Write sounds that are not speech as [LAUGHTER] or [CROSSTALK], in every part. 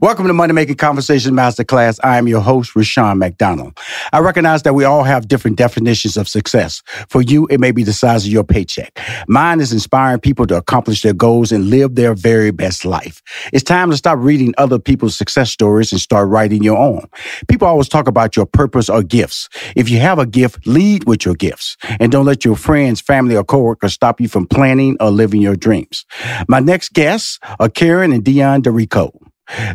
Welcome to Money Making Conversation Masterclass. I am your host, Rushion McDonald. I recognize that we all have different definitions of success. For you, it may be the size of your paycheck. Mine is inspiring people to accomplish their goals and live their very best life. It's time to stop reading other people's success stories and start writing your own. People always talk about your purpose or gifts. If you have a gift, lead with your gifts and don't let your friends, family, or coworkers stop you from planning or living your dreams. My next guests are Karen and Deon Derrico.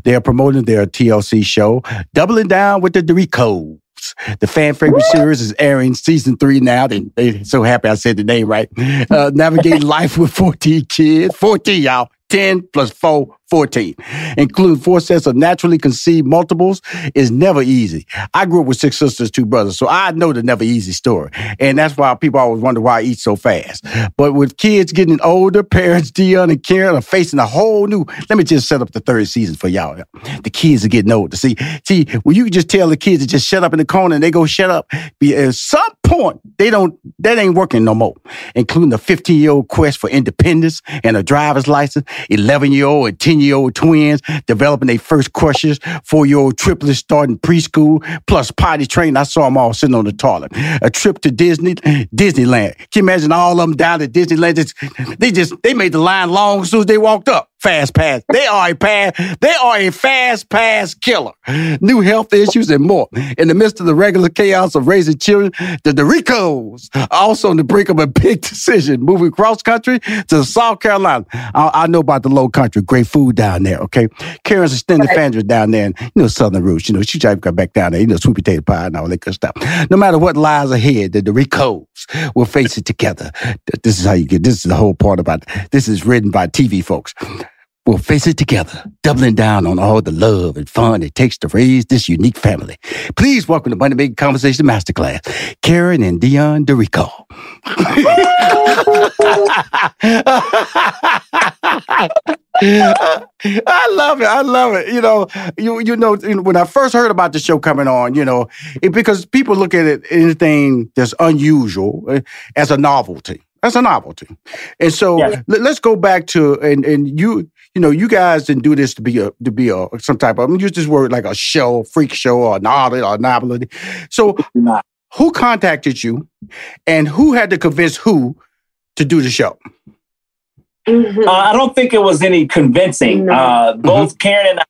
They are promoting their TLC show, Doubling Down with the Derricos. The fan favorite series is airing season three now. They, they so happy I said the name right. Uh, navigating [LAUGHS] life with 14 kids. 14, y'all. 10 plus 4, 14. Include four sets of naturally conceived multiples is never easy. I grew up with six sisters, two brothers, so I know the never easy story. And that's why people always wonder why I eat so fast. But with kids getting older, parents, Deon and Karen are facing a whole new, let me just set up the third season for y'all. The kids are getting older. See, see, when you just tell the kids to just shut up in the corner and they go shut up, at some point, they don't, that ain't working no more, including the 15 year old quest for independence and a driver's license, 11 year old and 10 year old twins developing their first crushes, four year old triplets starting preschool, plus potty training. I saw them all sitting on the toilet. A trip to Disney, Disneyland. Can you imagine all of them down at Disneyland? They just, they made the line long as soon as they walked up. Fast pass. They are a pass. They are a fast pass killer. New health issues and more. In the midst of the regular chaos of raising children, the Derricos are also on the brink of a big [LAUGHS] decision, moving cross country to South Carolina. I, I know about the low country. Great food down there, okay? Karen's extended family down there, and you know, Southern roots. You know, she tried to come back down there, you know, sweet potato pie and all that good stuff. No matter what lies ahead, the Derricos will face it together. This is how you get, this is the whole part about it. This is written by TV folks. We'll face it together, doubling down on all the love and fun it takes to raise this unique family. Please welcome to Money Making Conversation Masterclass, Karen and Deon Derrico. [LAUGHS] I love it. I love it. You know, you you know, when I first heard about the show coming on, you know, it, because people look at it anything that's unusual eh, as a novelty. That's a novelty. And so yeah. let, us go back to and and you you know you guys didn't do this to be a to be a some type of I mean, use this word like a show, freak show, or a novelty, or a novelty. So who contacted you, and who had to convince who to do the show? Mm-hmm. Uh, I don't think it was any convincing. No. Uh, both mm-hmm. Karen and I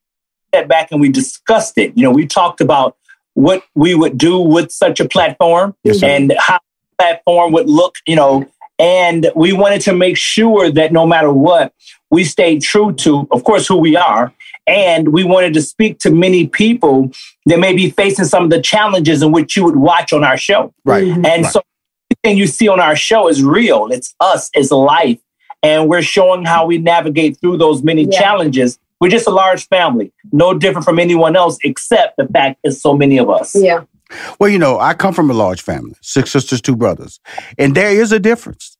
sat back and we discussed it. You know, we talked about what we would do with such a platform yes, and how the platform would look, you know, and we wanted to make sure that no matter what, we stayed true to, of course, who we are. And we wanted to speak to many people that may be facing some of the challenges in which you would watch on our show. Right. Mm-hmm. And right. so everything you see on our show is real. It's us, it's life. And we're showing how we navigate through those many yeah. challenges. We're just a large family, no different from anyone else, except the fact it's so many of us. Yeah. Well, you know, I come from a large family, six sisters, two brothers, and there is a difference.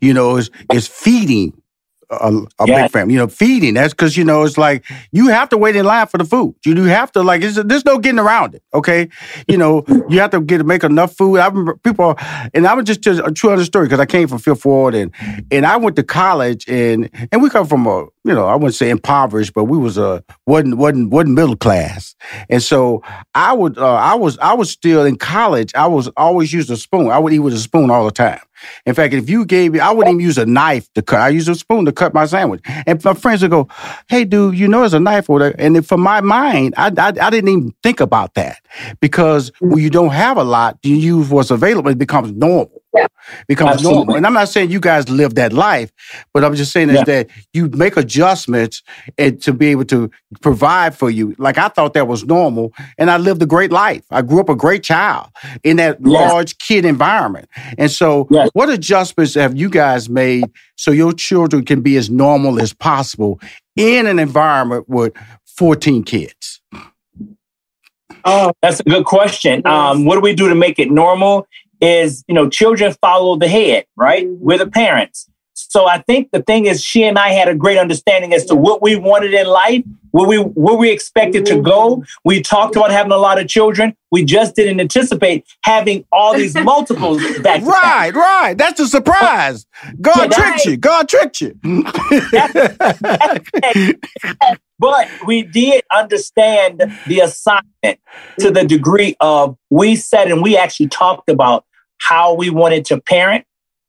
You know, it's, it's feeding a, a yeah. big family. You know, feeding. That's because you know it's like you have to wait in line for the food. You do have to like. there's no getting around it. Okay, you know you have to get make enough food. I remember people, and I was just a true other story because I came from Fifth Ward and and I went to college and and we come from a you know I wouldn't say impoverished, but we was a wasn't wasn't wasn't middle class, and so I would uh, I was I was still in college. I was always used a spoon. I would eat with a spoon all the time. In fact, if you gave me, I wouldn't even use a knife to cut. I use a spoon to cut my sandwich. And my friends would go, "Hey, dude, you know there's a knife over there." And for my mind, I, I, I didn't even think about that because when you don't have a lot, you use what's available. It becomes normal. Yeah. Becomes Absolutely. normal. And I'm not saying you guys live that life, but I'm just saying yeah. is that you make adjustments and to be able to provide for you. Like I thought that was normal, and I lived a great life. I grew up a great child in that yes. large kid environment. And so, yes. what adjustments have you guys made so your children can be as normal as possible in an environment with 14 kids? Oh, that's a good question. Um, what do we do to make it normal? Is, you know, children follow the head, right? Mm-hmm. We're the parents. So I think the thing is, she and I had a great understanding as to what we wanted in life, where we where we expected to go. Mm-hmm. We talked about having a lot of children. We just didn't anticipate having all these [LAUGHS] multiples back. right, right. That's a surprise. God tricked you. God tricked you. that's, [LAUGHS] that's, but we did understand the assignment to the degree of we said and we actually talked about how we wanted to parent,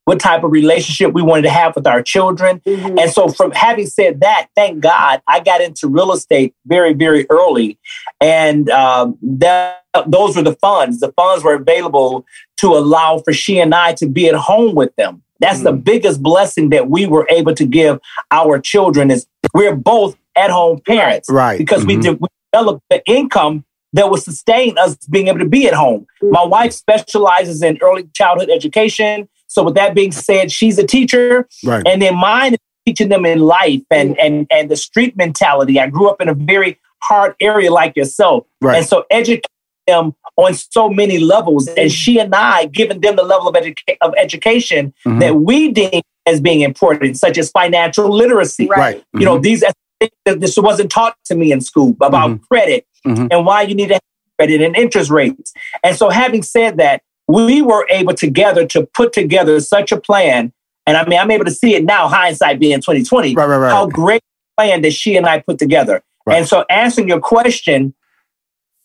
what type of relationship we wanted to have with our children. Mm-hmm. And so, from having said that, thank God I got into real estate very, very early. And um, that, those were the funds. The funds were available to allow for she and I to be at home with them. That's mm-hmm. the biggest blessing that we were able to give our children is we're both at home parents. Right. Because mm-hmm. we, de- we developed the income that would sustain us being able to be at home. Mm-hmm. My wife specializes in early childhood education. So with that being said, she's a teacher. Right. And then mine is teaching them in life and and and the street mentality. I grew up in a very hard area like yourself. Right. And so educate them on so many levels. And she and I giving them the level of, educa- of education mm-hmm. that we deem as being important, such as financial literacy. Right. You mm-hmm. know, these this wasn't taught to me in school about mm-hmm. credit mm-hmm. and why you need to have credit and interest rates. And so, having said that, we were able together to put together such a plan. And I mean, I'm able to see it now, hindsight being 2020, right, right, right. how great plan that she and I put together. Right. And so, answering your question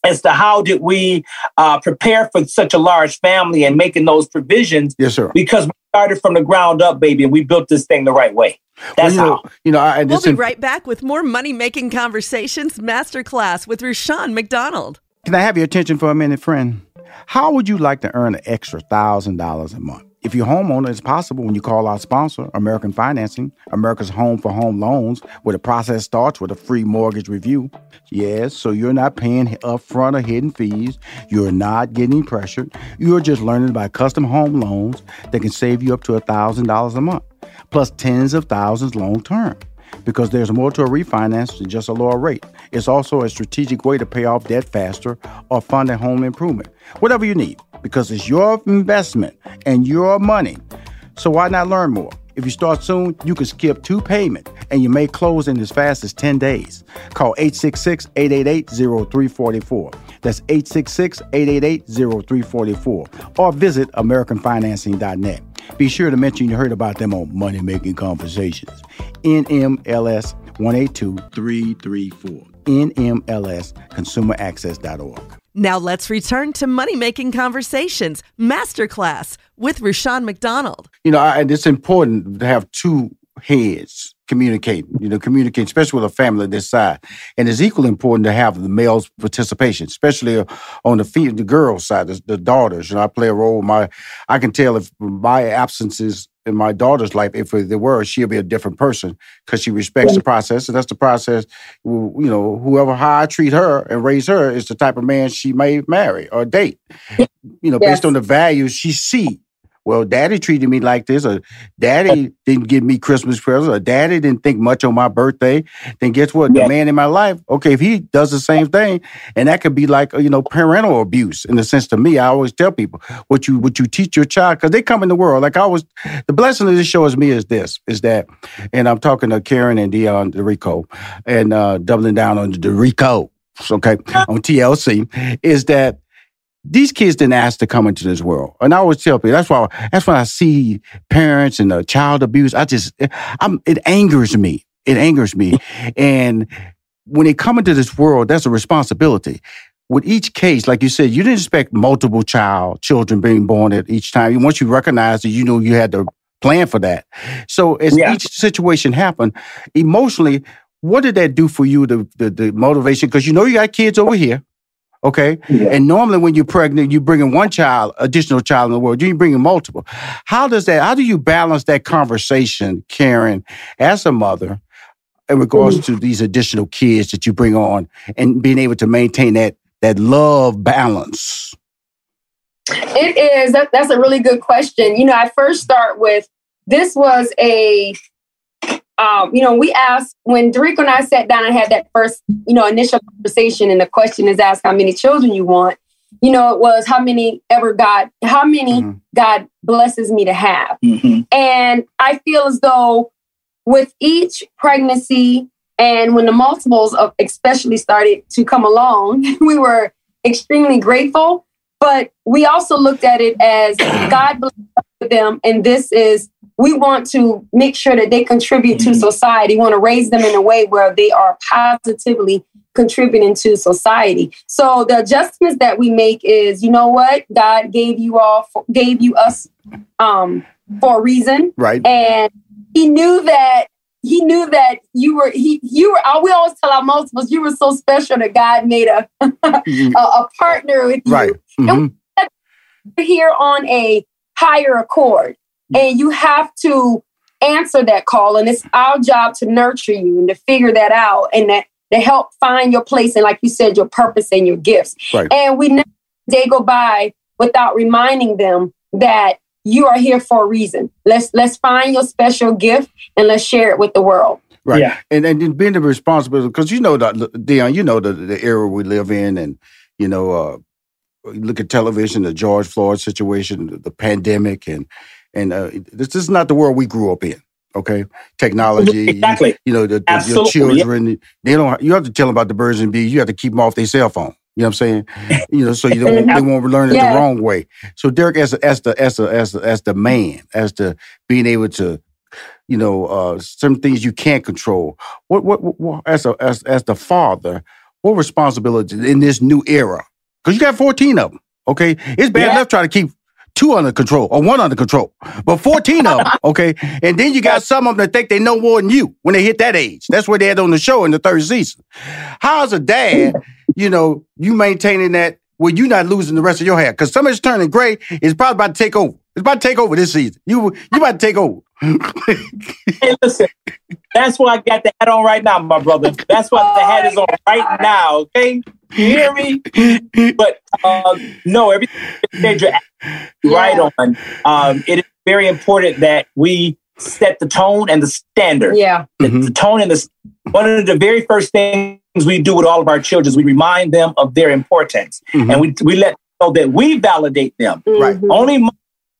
as to how did we uh, prepare for such a large family and making those provisions? Yes, sir. Because we started from the ground up, baby, and we built this thing the right way. That's well, you know, how. You know, I, we'll be right back with more money making conversations masterclass with Rushion McDonald. Can I have your attention for a minute, friend? How would you like to earn an extra thousand dollars a month? If you're a homeowner, it's possible when you call our sponsor, American Financing, America's home for home loans, where the process starts with a free mortgage review. Yes, so you're not paying upfront or hidden fees. You're not getting pressured. You're just learning about custom home loans that can save you up to $1,000 a month plus tens of thousands long term. Because there's more to a refinance than just a lower rate. It's also a strategic way to pay off debt faster or fund a home improvement. Whatever you need, because it's your investment and your money. So why not learn more? If you start soon, you can skip two payments and you may close in as fast as 10 days. Call 866 888 0344. That's 866 888 0344. Or visit AmericanFinancing.net. Be sure to mention you heard about them on Money Making Conversations. NMLS 182334. NMLSConsumerAccess.org. Now let's return to Money Making Conversations Masterclass with Rushion McDonald. You know, and it's important to have two heads communicating, you know, communicate, especially with a family this size. And it's equally important to have the male's participation, especially on the feet, the girls' side, the, the daughters. You know, I play a role. My, I can tell if my absences in my daughter's life, if there were, she'll be a different person because she respects the process, and that's the process. You know, whoever how I treat her and raise her is the type of man she may marry or date. You know, yes. based on the values she see well, daddy treated me like this, or daddy didn't give me Christmas presents, or daddy didn't think much on my birthday, then guess what? Yeah. The man in my life, okay, if he does the same thing, and that could be like, you know, parental abuse in the sense to me, I always tell people what you what you teach your child, because they come in the world. Like I was the blessing of this show is me is this, is that, and I'm talking to Karen and Deon Derrico, and uh, doubling down on the Derrico, okay, on TLC, is that these kids didn't ask to come into this world. And I always tell people that's why that's when I see parents and the child abuse. I just eh, I'm it angers me. It angers me. [LAUGHS] and when they come into this world, that's a responsibility. With each case, like you said, you didn't expect multiple child children being born at each time. Once you recognize it, you know you had to plan for that. So as yeah. each situation happened, emotionally, what did that do for you? The the, the motivation because you know you got kids over here Okay. Yeah. And normally when you're pregnant, you're bringing one child, additional child in the world. You're bringing multiple. How does that, how do you balance that conversation, Karen, as a mother, in regards mm-hmm. to these additional kids that you bring on and being able to maintain that, that love balance? It is. That, that's a really good question. You know, I first start with this was a um, you know, we asked when Derrico and I sat down and had that first, you know, initial conversation, and the question is asked how many children you want. You know, it was how many ever God, how many mm-hmm. God blesses me to have. Mm-hmm. And I feel as though with each pregnancy and when the multiples of especially started to come along, [LAUGHS] we were extremely grateful. But we also looked at it as [CLEARS THROAT] God blessed them, and this is we want to make sure that they contribute mm-hmm. to society. We want to raise them in a way where they are positively contributing to society. So the adjustments that we make is, you know what, God gave you all, for, gave you us um, for a reason, right? And He knew that he knew that you were he you were we always tell our multiples you were so special that God made a mm-hmm. [LAUGHS] a, a, partner with you. Right. Mm-hmm. And we're here on a higher accord. And you have to answer that call. And it's our job to nurture you and to figure that out and that to help find your place and, like you said, your purpose and your gifts. Right. And we never day go by without reminding them that you are here for a reason. Let's let's find your special gift and let's share it with the world. Right. Yeah. And and being the responsibility because you know that Deon, you know the, the era we live in and you know uh look at television, the George Floyd situation, the, the pandemic and and uh, this, is not the world we grew up in. Okay, technology. [LAUGHS] Exactly. You, you know, the, the your children. Yeah. They don't. You have to tell them about the birds and bees. You have to keep them off their cell phone. You know what I'm saying? you know, so you don't, [LAUGHS] they won't learn it yeah. the wrong way. So Derek, as as the as the as the, as the man, as the being able to, you know, uh, some things you can't control. What, what what as a as as the father, what responsibility in this new era? Because you got 14 of them. Okay, it's bad yeah. enough trying to keep two under control or one under control, but 14 of them, [LAUGHS] okay? And then you got some of them that think they know more than you when they hit that age. That's what they had on the show in the third season. How's a dad, you know, you maintaining that where you're not losing the rest of your hair? Because somebody's turning gray, it's probably about to take over. It's about to take over this season. You you about to take over. Hey, [LAUGHS] listen, that's why I got the hat on right now, my brother. That's why the hat is on right now. Okay, you hear me? But uh, no, everything you're right on. Um, it is very important that we set the tone and the standard. Yeah, the, mm-hmm. the tone and the one of the very first things we do with all of our children is we remind them of their importance, mm-hmm. and we we let them know that we validate them. Mm-hmm. Right, only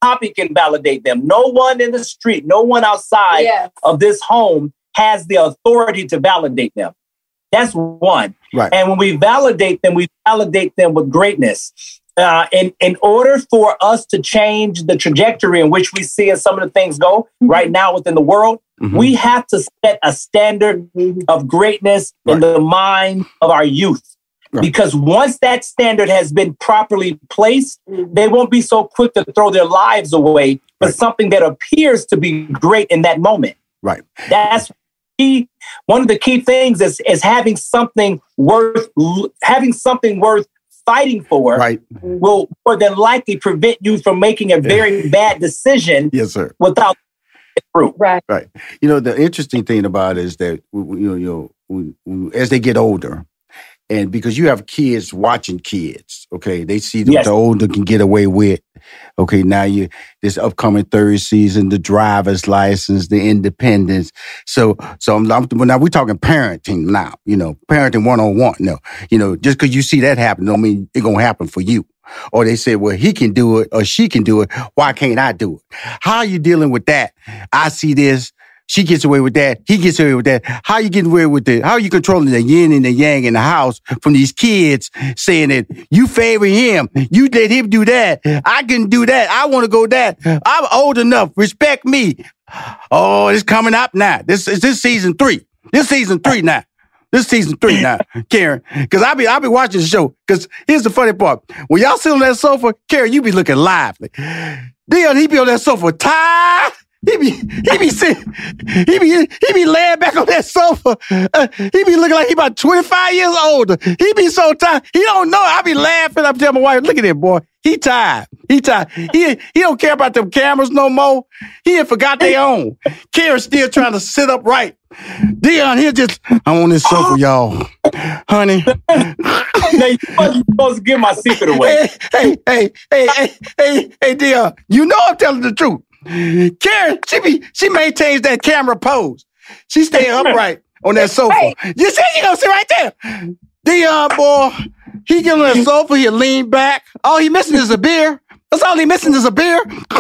Poppy can validate them. No one in the street, no one outside yes. of this home has the authority to validate them. That's one. Right. And when we validate them, we validate them with greatness. Uh, in, in order for us to change the trajectory in which we see as some of the things go mm-hmm. right now within the world, mm-hmm. we have to set a standard of greatness right. in the mind of our youth. Right. Because once that standard has been properly placed, mm-hmm. they won't be so quick to throw their lives away for right. something that appears to be great in that moment. Right. That's key. One of the key things is is having something worth having something worth fighting for. Right. Will more than likely prevent you from making a very [LAUGHS] bad decision. Yes, sir. Without fruit. Right. Right. You know the interesting thing about it is that you know you know as they get older and because you have kids watching kids, okay, they see yes. the older can get away with. Okay, now you this upcoming third season, the driver's license, the independence. So, so I'm, I'm now we're talking parenting now. You know, parenting one on one. No, you know, just because you see that happen, don't mean it's gonna happen for you. Or they say, well, he can do it or she can do it. Why can't I do it? How are you dealing with that? I see this. She gets away with that. He gets away with that. How you getting away with it? How are you controlling the yin and the yang in the house from these kids saying that you favor him? You let him do that. I can do that. I want to go that. I'm old enough. Respect me. Oh, it's coming up now. This is this season three. This season three now. This season three now, [LAUGHS] Karen. Cause I be I be watching the show. Cause here's the funny part. When y'all sit on that sofa, Karen, you be looking lively. Deon, he be on that sofa tired he be he be sitting, he be he be laying back on that sofa. Uh, he be looking like he about 25 years older. He be so tired. He don't know. I be laughing. I'm telling my wife, look at him, boy. He tired. He tired. He he don't care about them cameras no more. He had forgot they own. Karen's still trying to sit up right. Deon, he just I'm on this sofa, y'all. Honey. [LAUGHS] now you supposed to give my secret away. Hey, hey, hey, hey, hey, hey, Deon. You know I'm telling the truth. Karen, she be she maintains that camera pose. She stay upright on that sofa. Hey. You see, you gonna sit right there. Deon boy, he get on that sofa, he lean back. All he missing is a beer. That's all he missing is a beer. [LAUGHS]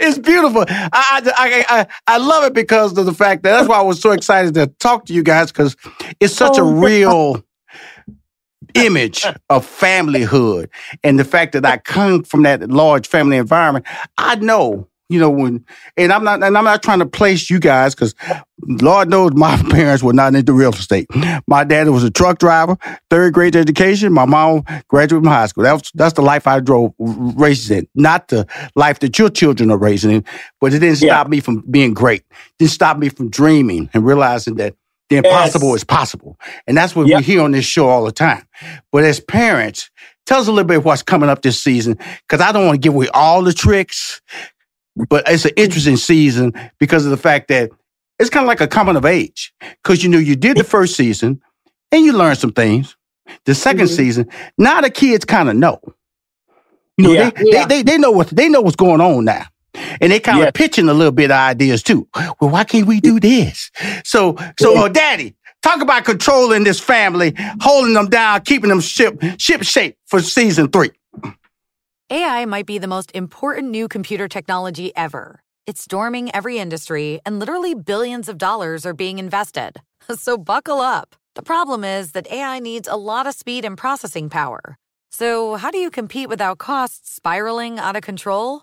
it's beautiful. I, I, I I love it because of the fact that that's why I was so excited to talk to you guys because it's such oh, a real image of familyhood and the fact that I come from that large family environment, I know, you know, when and I'm not and I'm not trying to place you guys because Lord knows my [LAUGHS] parents were not into real estate. My dad was a truck driver, third grade education. My mom graduated from high school. That's that's the life I drove raised in, not the life that your children are raising in. But it didn't yeah. stop me from being great. It didn't stop me from dreaming and realizing that the impossible yes. is possible. And that's what yep. we hear on this show all the time. But as parents, tell us a little bit what's coming up this season, because I don't want to give away all the tricks, but it's an interesting season because of the fact that it's kind of like a coming of age. Because you know, you did the first season and you learned some things. The 2nd mm-hmm. season, now the kids kind of know. You know, yeah. They, yeah. they, they, they know what they know what's going on now. And they kind of pitching a little bit of ideas too. Well, why can't we do this? So, so, uh, daddy, talk about controlling this family, holding them down, keeping them ship, ship shape for season three. AI might be the most important new computer technology ever. It's storming every industry, and literally billions of dollars are being invested. [LAUGHS] So buckle up. The problem is that AI needs a lot of speed and processing power. So, how do you compete without costs spiraling out of control?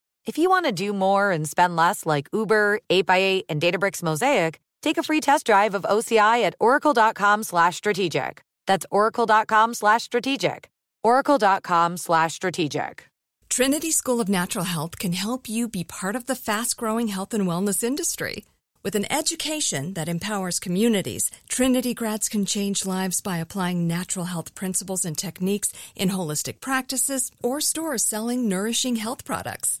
If you want to do more and spend less like Uber, 8x8, and Databricks Mosaic, take a free test drive of OCI at oracle.com slash strategic. That's oracle.com slash strategic. oracle.com slash strategic. Trinity School of Natural Health can help you be part of the fast-growing health and wellness industry. With an education that empowers communities, Trinity grads can change lives by applying natural health principles and techniques in holistic practices or stores selling nourishing health products.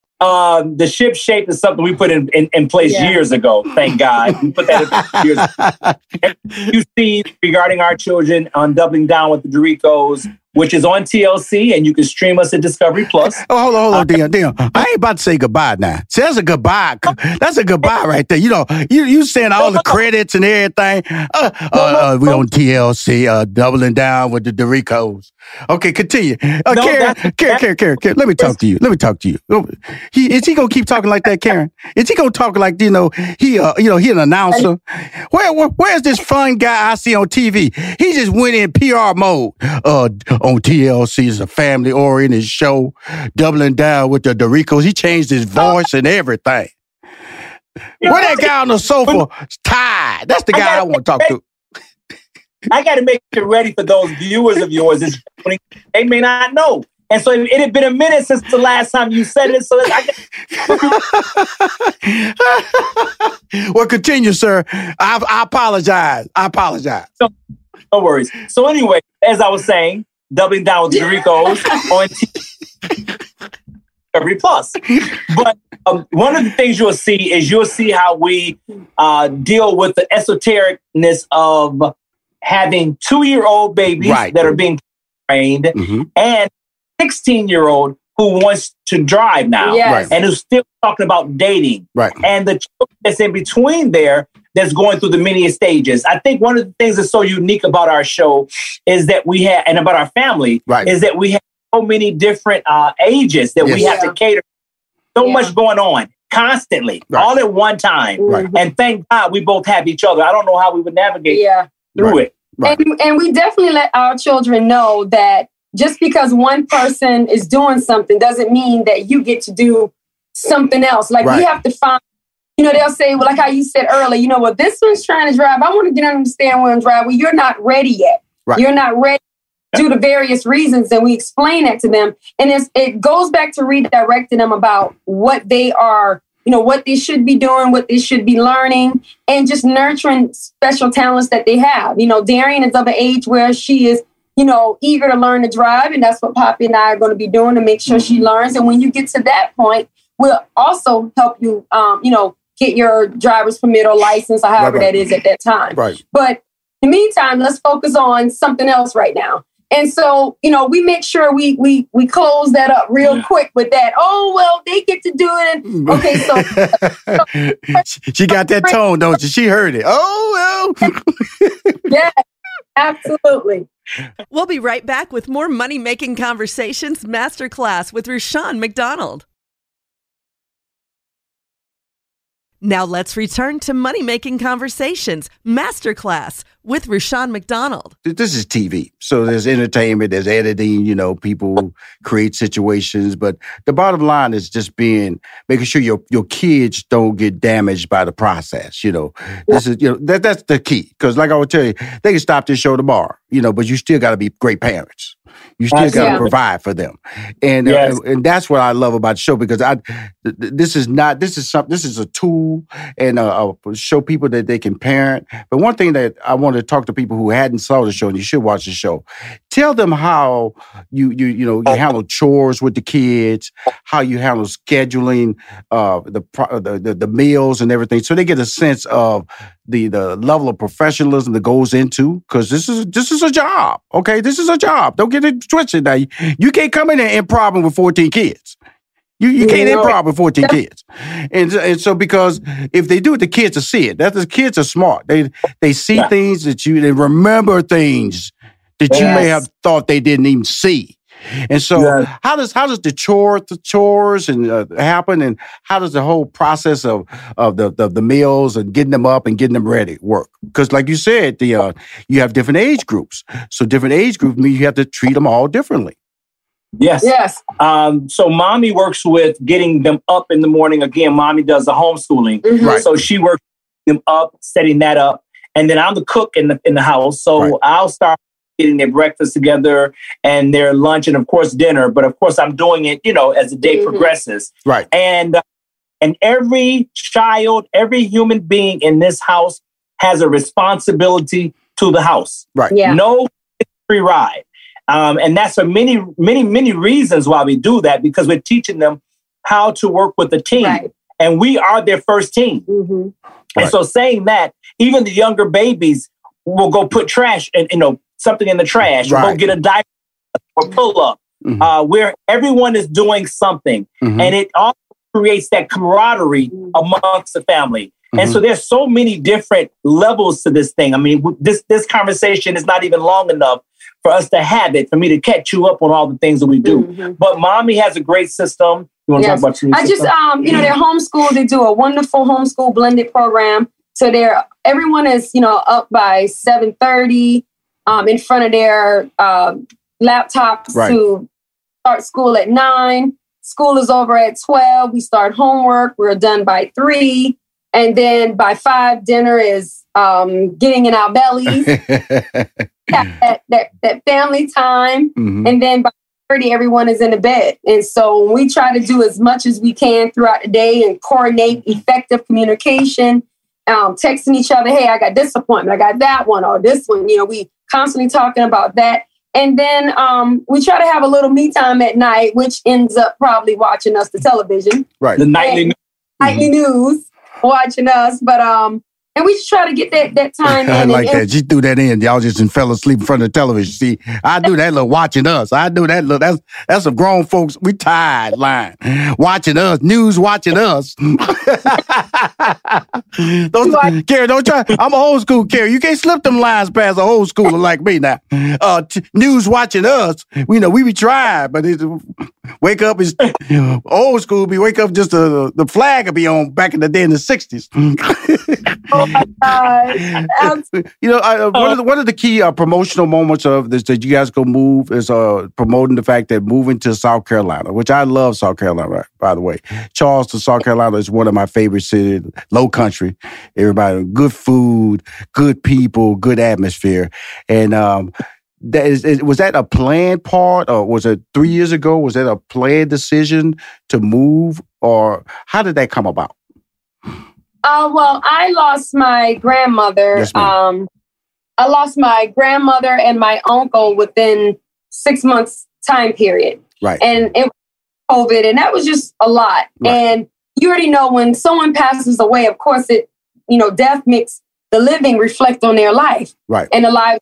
Uh, the ship shape is something we put in, in, in place yeah. years ago. Thank God. We put that in years [LAUGHS] you see regarding our children on doubling down with the Derricos which is on TLC, and you can stream us at Discovery Plus. Oh, hold on, hold on, Deon, Deon. I ain't about to say goodbye now. See, that's a goodbye. That's a goodbye right there. You know, you you saying all the credits and everything. Uh, uh, uh, we on TLC, uh, doubling down with the Derricos. Okay, continue. Uh, No, Karen, that- Karen, Karen, Karen, Karen, let me talk to you. Let me talk to you. Oh, He is he gonna keep talking like that, Karen? Is he gonna talk like you know he uh, you know he an announcer? Where, where where's this fun guy I see on TV? He just went in PR mode. Uh, on TLC is a family oriented show, doubling down with the Derricos. He changed his voice and everything. Where that guy on the sofa tired? That's the guy I gotta want to talk to. I got to make it ready for those viewers of yours. It's- They may not know. And so it, had been a minute since the last time you said it. So I got, [LAUGHS] well, continue, sir. I, I apologize. I apologize. no worries. So anyway, as I was saying, doubling down with the [LAUGHS] Ricos on Discovery Plus. But um, one of the things you'll see is you'll see how we uh, deal with the esotericness of having two-year-old babies Right. that are being trained Mhm. and 16-year-old who wants to drive now Yes. Right. and who's still talking about dating Right. and the children that's in between there that's going through the many stages. I think one of the things that's so unique about our show is that we have, and about our family, Right. is that we have so many different uh, ages that we have Yeah. to cater. So Yeah. much going on constantly, Right. all at one time. Right. And thank God we both have each other. I don't know how we would navigate Yeah. through Right. it. Right. And, and we definitely let our children know that just because one person is doing something doesn't mean that you get to do something else. Like Right. we have to find, you know, they'll say, well, like how you said earlier, you know, well, this one's trying to drive. I want to get on the steering wheel and drive. Well, you're not ready yet. Right. You're not ready due to various reasons. And we explain that to them. And it's, it goes back to redirecting them about what they are, you know, what they should be doing, what they should be learning, and just nurturing special talents that they have. You know, Darian is of an age where she is, you know, eager to learn to drive. And that's what Poppy and I are going to be doing to make sure she learns. And when you get to that point, we'll also help you, um, you know, get your driver's permit or license or however Right, right. that is at that time. Right. But in the meantime, let's focus on something else right now. And so, you know, we make sure we we we close that up real Yeah. quick with that. Oh well, they get to do it. And, [LAUGHS] okay, so she, she got that tone, don't she? She heard it. Oh well. [LAUGHS] yeah, absolutely. We'll be right back with more Money Making Conversations Masterclass with Rushion McDonald. Now let's return to Money Making Conversations Masterclass with Rushion McDonald. this is TV. So there's entertainment, there's editing, you know, people create situations. But the bottom line is just being making sure your your kids don't get damaged by the process. You know, this is you know that that's the key. Because like I would tell you, they can stop this show tomorrow, you know, but you still got to be great parents. You still got to provide for them, and uh, and that's what I love about the show because I th- th- this is not this is something this is a tool and uh, uh, show people that they can parent. But one thing that I want to talk to people who hadn't saw the show and you should watch the show, tell them how you you you know you handle chores with the kids, how you handle scheduling uh, the, pro- the the the meals and everything, so they get a sense of the the level of professionalism that goes into because this is this is a job. Okay, this is a job. Don't get it twisted. Now you, you can't come in there improv with fourteen kids. You you can't No. improv with fourteen kids, and and so because if they do it, the kids will see it. That the kids are smart. They they see Yeah. things that you they remember things that you may have thought they didn't even see. And so, Yeah. how does how does the chore the chores and uh, happen, and how does the whole process of of the, the the meals and getting them up and getting them ready work? Because, like you said, the uh, you have different age groups, so different age groups mean you have to treat them all differently. Yes. Yes. Um, so mommy works with getting them up in the morning. Again, mommy does the homeschooling. Mhm. Right. So she works them up, setting that up. And then I'm the cook in the in the house. So Right. I'll start getting their breakfast together and their lunch and of course dinner. But of course I'm doing it, you know, as the day Mhm. progresses. Right. And uh, and every child, every human being in this house has a responsibility to the house. Right. Yeah. No free ride. Um, and that's for many, many, many reasons why we do that because we're teaching them how to work with a team. Right. And we are their first team. hmm And Right. so saying that, even the younger babies will go put trash and you know something in the trash, or go Right. get a diaper or pull up, mm-hmm. uh, where everyone is doing something, mm-hmm. and it also creates that camaraderie amongst the family. And so mm-hmm. there's so many different levels to this thing. I mean, this this conversation is not even long enough for us to have it, for me to catch you up on all the things that we do. Mm-hmm. But mommy has a great system. You want to yes. talk about your I system? just, um, you know, they're homeschooled. They do a wonderful homeschool blended program. So they're everyone is, you know, up by seven thirty, um, in front of their uh, laptops right. to start school at nine. School is over at twelve. We start homework. We're done by three, and then by five, dinner is um, getting in our bellies. [LAUGHS] that, that, that family time. Mm-hmm. And then by 30, everyone is in the bed. And so we try to do as much as we can throughout the day and coordinate effective communication, um, texting each other, hey, I got this appointment, I got that one, or this one. You know, we constantly talking about that. And then um, we try to have a little me time at night, which ends up probably watching us the television. Right. The nightly, nightly news, watching us. But um, and we just try to get that that time [LAUGHS] I like and, that. She threw that in. Y'all just fell asleep in front of the television. See, I do that little watching us. I do that little that's that's some grown folks. We tired line. Watching us. News watching us. [LAUGHS] don't Carrie, don't try. I'm a old school, Carrie. You can't slip them lines past a old schooler like me now. Uh, t- news watching us. We know we be trying, but it, wake up is old school. Be wake up just the the flag will be on back in the day in the '60s. [LAUGHS] oh my [LAUGHS] god! you know, I, uh, one of the one of the key uh, promotional moments of this that you guys go move is uh, promoting the fact that moving to South Carolina, which I love South Carolina. By the way, Charleston, South Carolina is one of my favorite cities. Low country, everybody, good food, good people, good atmosphere, and um, that is, is, was that a planned part or was it three years ago was that a planned decision to move or how did that come about uh, well i lost my grandmother yes, um, i lost my grandmother and my uncle within six months time period right and it was covid and that was just a lot right. and you already know when someone passes away of course it you know death makes the living reflect on their life right and the lives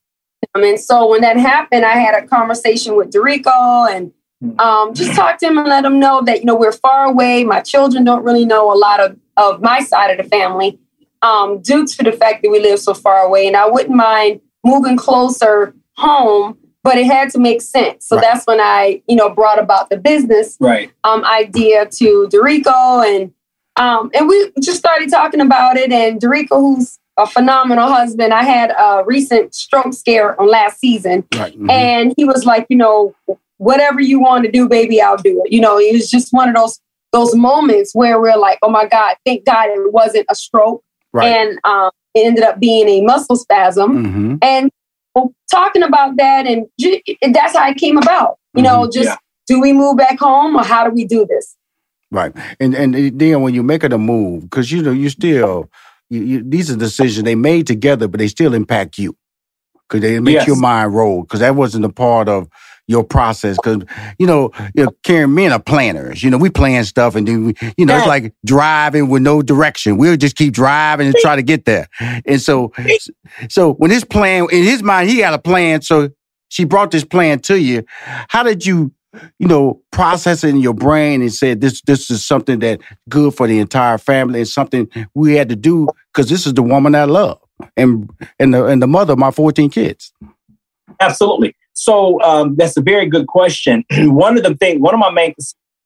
and so when that happened, I had a conversation with Derrico and hmm. um, just talked to him and let him know that, you know, we're far away. My children don't really know a lot of, of my side of the family um, due to the fact that we live so far away. And I wouldn't mind moving closer home, but it had to make sense. So right. that's when I, you know, brought about the business right. um, idea to Derrico and um, and we just started talking about it. And Derrico, who's a phenomenal husband. I had a recent stroke scare on last season, right. mm-hmm. and he was like, you know, whatever you want to do, baby, I'll do it. You know, it was just one of those those moments where we're like, oh my God, thank God it wasn't a stroke, right. and um, it ended up being a muscle spasm, mm-hmm. and talking about that, and that's how it came about. You mm-hmm. know, just yeah. do we move back home or how do we do this? Right, and and then when you make it a move, because you know you still you, you, these are decisions they made together, but they still impact you because they make yes. your mind roll. Because that wasn't a part of your process. Because you know, you know, Karen, men are planners. You know, we plan stuff, and then we, you know, yeah. it's like driving with no direction. We'll just keep driving and try to get there. And so, so when his plan in his mind, he had a plan. So she brought this plan to you. How did you you know, process it in your brain and said this this is something that good for the entire family and something we had to do because this is the woman I love and and the and the mother of my 14 kids. Absolutely. So um, that's a very good question. [CLEARS THROAT] one of the things, one of my main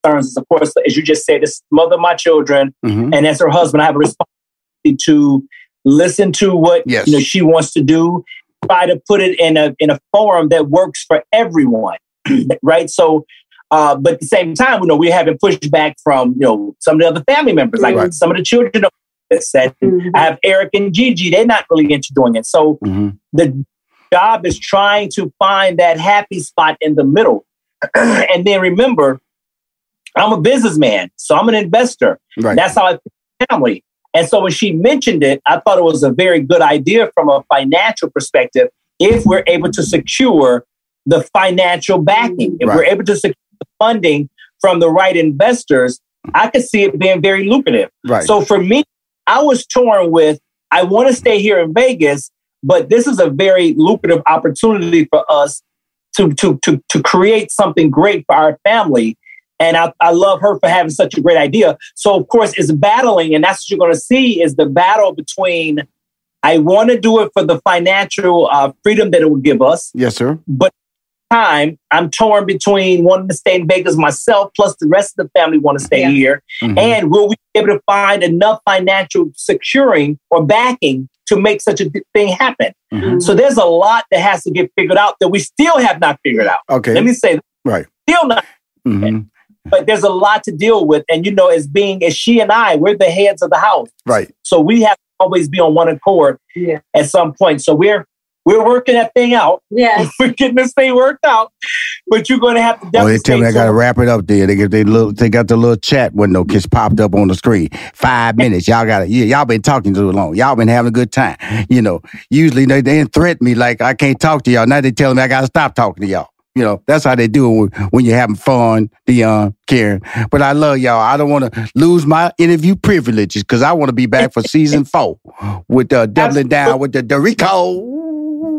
concerns is, of course, as you just said, this mother of my children, mm-hmm. and as her husband, I have a responsibility to listen to what yes. you know she wants to do, try to put it in a in a forum that works for everyone. [CLEARS THROAT] right? So, uh, but at the same time, you know, we're having pushback from you know some of the other family members, like right. some of the children. Said, mm-hmm. I have Eric and Gigi; they're not really into doing it. So mm-hmm. the job is trying to find that happy spot in the middle. [CLEARS THROAT] and then remember, I'm a businessman, so I'm an investor. Right. That's how I family. And so when she mentioned it, I thought it was a very good idea from a financial perspective if we're able to secure the financial backing. If right. we're able to secure the funding from the right investors, I could see it being very lucrative. Right. So for me, I was torn with I want to stay here in Vegas, but this is a very lucrative opportunity for us to to to to create something great for our family. And I, I love her for having such a great idea. So of course, it's battling, and that's what you're going to see is the battle between. I want to do it for the financial uh, freedom that it will give us. Yes, sir. But time, I'm torn between wanting to stay in Vegas myself, plus the rest of the family want to stay yeah. here. Mm-hmm. And will we be able to find enough financial securing or backing to make such a thing happen? Mm-hmm. So there's a lot that has to get figured out that we still have not figured out. Okay. Let me say, right. Still not. Mm-hmm. But there's a lot to deal with. And, you know, as being, as she and I, we're the heads of the house. Right. So we have to always be on one accord yeah. at some point. So we're, we're working that thing out. Yeah. [LAUGHS] We're getting this thing worked out. But you're going to have to Oh, they tell me I got to wrap it up there. They get they little, they got the little chat window just popped up on the screen. Five minutes. Y'all got to, yeah, y'all been talking too long. Y'all been having a good time. You know, usually they, they threaten me like I can't talk to y'all. Now they telling me I got to stop talking to y'all. You know, that's how they do it when you're having fun, Deon, Karen. But I love y'all. I don't want to lose my interview privileges because I want to be back for season [LAUGHS] four with uh, doubling down with the Derrico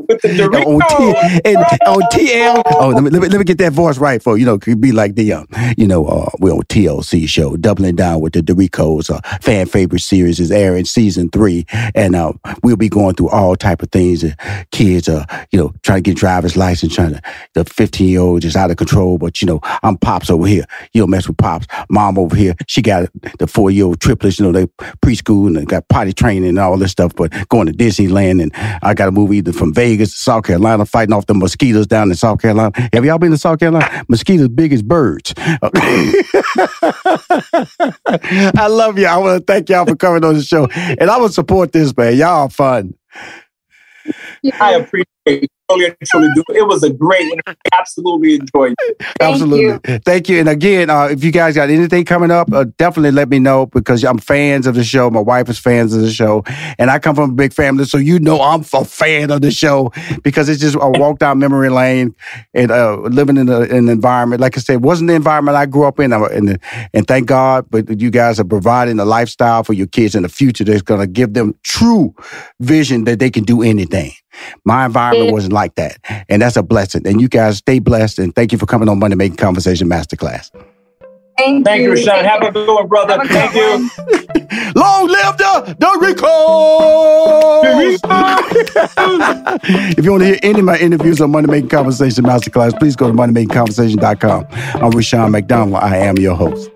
with the Derricos. on, T- and, on TL. Oh, let me, let me, let me get that voice right for you know. Could be like the um, you know, uh, we're on TLC show, doubling down with the Derricos. Uh, fan favorite series is airing season three, and uh, we'll be going through all type of things. Kids, uh, you know, trying to get driver's license, trying to the fifteen year old just out of control. But you know, I'm pops over here. You don't mess with pops. Mom over here, she got the four year old triplets. You know, they preschool and they got potty training and all this stuff. But going to Disneyland, and I got a movie either from Vegas Vegas South Carolina fighting off the mosquitoes down in South Carolina. Have y'all been to South Carolina? Mosquitoes big as birds. [LAUGHS] I love y'all. I want to thank y'all for coming on the show. And I will support this, man. Y'all are fun. I appreciate really and truly do. It was a great interview. Absolutely enjoyed it. [LAUGHS] Thank Absolutely. You. Thank you. And again, uh, if you guys got anything coming up, uh, definitely let me know because I'm fans of the show. My wife is fans of the show. And I come from a big family, so you know I'm a fan of the show because it's just a walk down memory lane and uh, living in, a, in, an environment. Like I said, wasn't the environment I grew up in. And, and thank God, but you guys are providing a lifestyle for your kids in the future that's going to give them true vision that they can do anything. My environment wasn't like that. And that's a blessing. And you guys stay blessed. And thank you for coming on Money Making Conversation Masterclass. Thank, Thank you, Rushion. Have a good one, brother. Thank you. [LAUGHS] Long live the, the Rico! [LAUGHS] if you want to hear any of my interviews on Money Making Conversation Masterclass, please go to moneymakingconversation.com. I'm Rushion McDonald. I am your host.